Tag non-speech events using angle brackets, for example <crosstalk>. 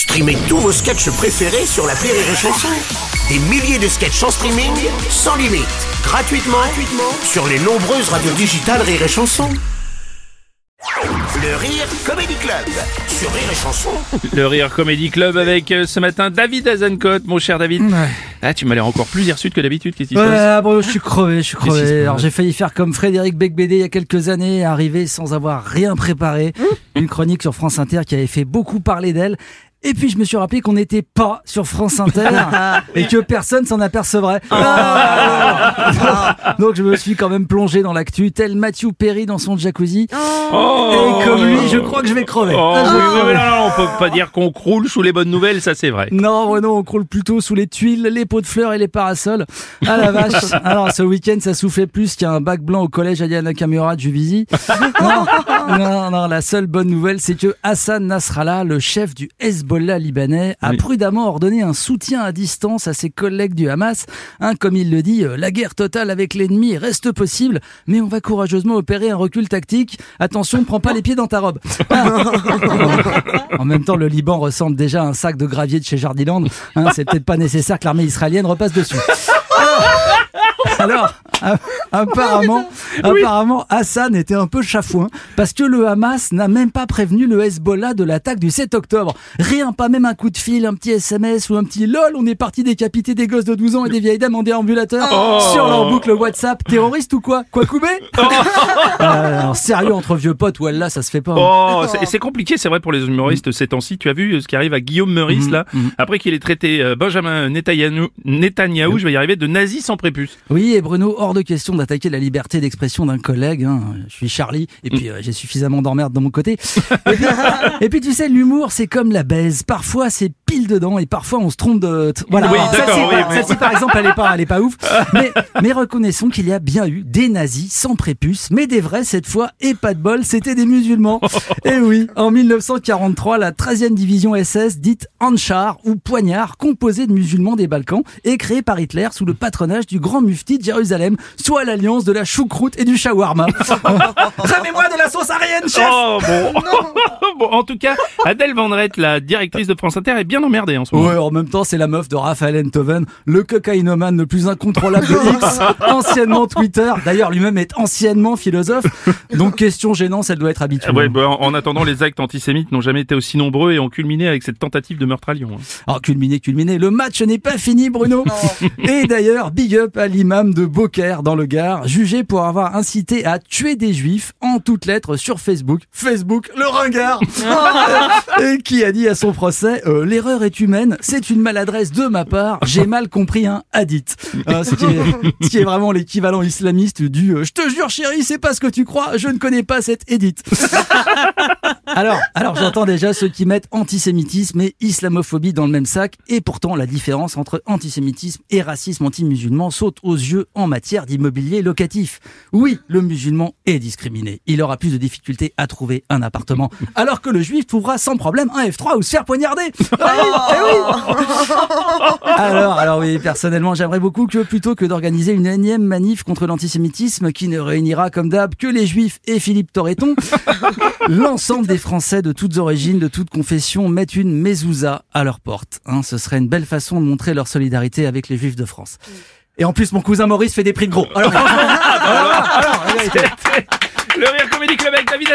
Streamez tous vos sketchs préférés sur la Rire et Chanson. Des milliers de sketchs en streaming, sans limite, gratuitement, gratuitement sur les nombreuses radios digitales Rire et Chanson. Le Rire Comedy Club sur Rire et Chanson. Le Rire Comedy Club avec euh, ce matin David Azencote, mon cher David. Ah, tu m'as l'air encore plus hirsute que d'habitude, qu'est-ce qui se Ouais, passe ah bon, je suis crevé, je suis Qu'est-ce qui se crevé. passe Alors j'ai failli faire comme Frédéric Becbédé il y a quelques années, arriver sans avoir rien préparé. Une chronique sur France Inter qui avait fait beaucoup parler d'elle. Et puis je me suis rappelé qu'on n'était pas sur France Inter <laughs> et que personne s'en apercevrait. Ah Donc je me suis quand même plongé dans l'actu, tel Matthew Perry dans son jacuzzi. Oh Et comme lui, je crois que je vais crever. Oh, Ah, je vais crever. On peut pas dire qu'on croule sous les bonnes nouvelles, ça c'est vrai. Non, non, on croule plutôt sous les tuiles, les pots de fleurs et les parasols. Ah la vache. <laughs> Alors ce week-end, ça soufflait plus qu'un bac blanc au collège Aya Nakamura de Juvisy. <laughs> Non, non, non, la seule bonne nouvelle, c'est que Hassan Nasrallah, le chef du Hezbollah libanais, a Oui. prudemment ordonné un soutien à distance à ses collègues du Hamas. Hein, comme il le dit, euh, la guerre totale avec l'ennemi reste possible, mais on va courageusement opérer un recul tactique. Attention, ne prends pas les pieds dans ta robe. <laughs> En même temps, le Liban ressemble déjà à un sac de gravier de chez Jardiland. Hein, c'est peut-être pas nécessaire que l'armée israélienne repasse dessus. <laughs> Alors, <laughs> apparemment, apparemment, Hassan était un peu chafouin parce que le Hamas n'a même pas prévenu le Hezbollah de l'attaque du 7 octobre. Rien, pas même un coup de fil, un petit SMS ou un petit lol. On est parti décapiter des gosses de 12 ans et des vieilles dames en déambulateur sur leur boucle WhatsApp. Terroriste ou quoi? Quoi couper <laughs> Alors, sérieux entre vieux potes, ou là, ça se fait pas. hein. Oh, c'est- c'est compliqué, c'est vrai pour les humoristes ces temps-ci. Tu as vu euh, ce qui arrive à Guillaume Meurice là, après qu'il ait traité euh, Benjamin Netanyahou, Netanyahou, je vais y arriver, de nazi sans prépuce. Oui, et Bruno, hors de question d'attaquer la liberté d'expression d'un collègue. hein. Je suis Charlie, et puis euh, j'ai suffisamment d'emmerde de mon côté. <laughs> Et puis, et puis, tu sais, l'humour, c'est comme la baise. Parfois, c'est dedans, et parfois, on se trompe de... Voilà, Oui, celle-ci, oui, par- mais- celle-ci, par exemple, elle est pas, elle est pas ouf. <laughs> Mais, mais reconnaissons qu'il y a bien eu des nazis sans prépuce, mais des vrais cette fois, et pas de bol, c'était des musulmans. <laughs> Et oui, en 1943, la 13e division SS, dite Anchar ou Poignard, composée de musulmans des Balkans, est créée par Hitler sous le patronage du grand mufti de Jérusalem, soit l'alliance de la choucroute et du shawarma. <laughs> Ramez-moi de la sauce arienne, chef Oh bon. bon, en tout cas, Adèle Vendrette, la directrice de France Inter, est bien emmerdée en ce moment. Ouais, en même temps, c'est la meuf de Raphaël Enthoven, le cocaïnomane le plus incontrôlable de X, <laughs> anciennement Twitter. D'ailleurs, lui-même est anciennement philosophe. Donc, question gênante, elle doit être habituelle. Ouais, bah, en en attendant, les actes antisémites n'ont jamais été aussi nombreux et ont culminé avec cette tentative de meurtre à Lyon. hein. Alors, culminé, culminé, le match n'est pas fini, Bruno. <laughs> Et d'ailleurs, big up à l'imam de Beaucaire dans le Gard, jugé pour avoir incité à tuer des juifs en toutes lettres sur Facebook. Facebook, le ringard. <laughs> Et qui a dit à son procès, euh, l'erreur est humaine, c'est une maladresse de ma part, j'ai mal compris un hadith. Euh, ce, qui est, vraiment l'équivalent islamiste du euh, je te jure chérie, c'est pas ce que tu crois, je ne connais pas cette édite. <laughs> Alors, alors j'entends déjà ceux qui mettent antisémitisme et islamophobie dans le même sac, et pourtant la différence entre antisémitisme et racisme anti-musulman saute aux yeux en matière d'immobilier locatif. Oui, le musulman est discriminé. Il aura plus de difficultés à trouver un appartement, alors que le juif trouvera sans problème un F3 ou se faire poignarder. Ah <laughs> oui, eh oui. Alors, alors oui, personnellement, j'aimerais beaucoup que plutôt que d'organiser une énième manif contre l'antisémitisme qui ne réunira comme d'hab que les juifs et Philippe Torreton, l'ensemble <laughs> des Français de toutes origines, de toutes confessions mettent une mezouza à leur porte. Hein, ce serait une belle façon de montrer leur solidarité avec les juifs de France. Et en plus, mon cousin Maurice fait des prix de gros. <laughs> Alors, franchement, alors, alors, vérité. Le Rire Comedy Club avec David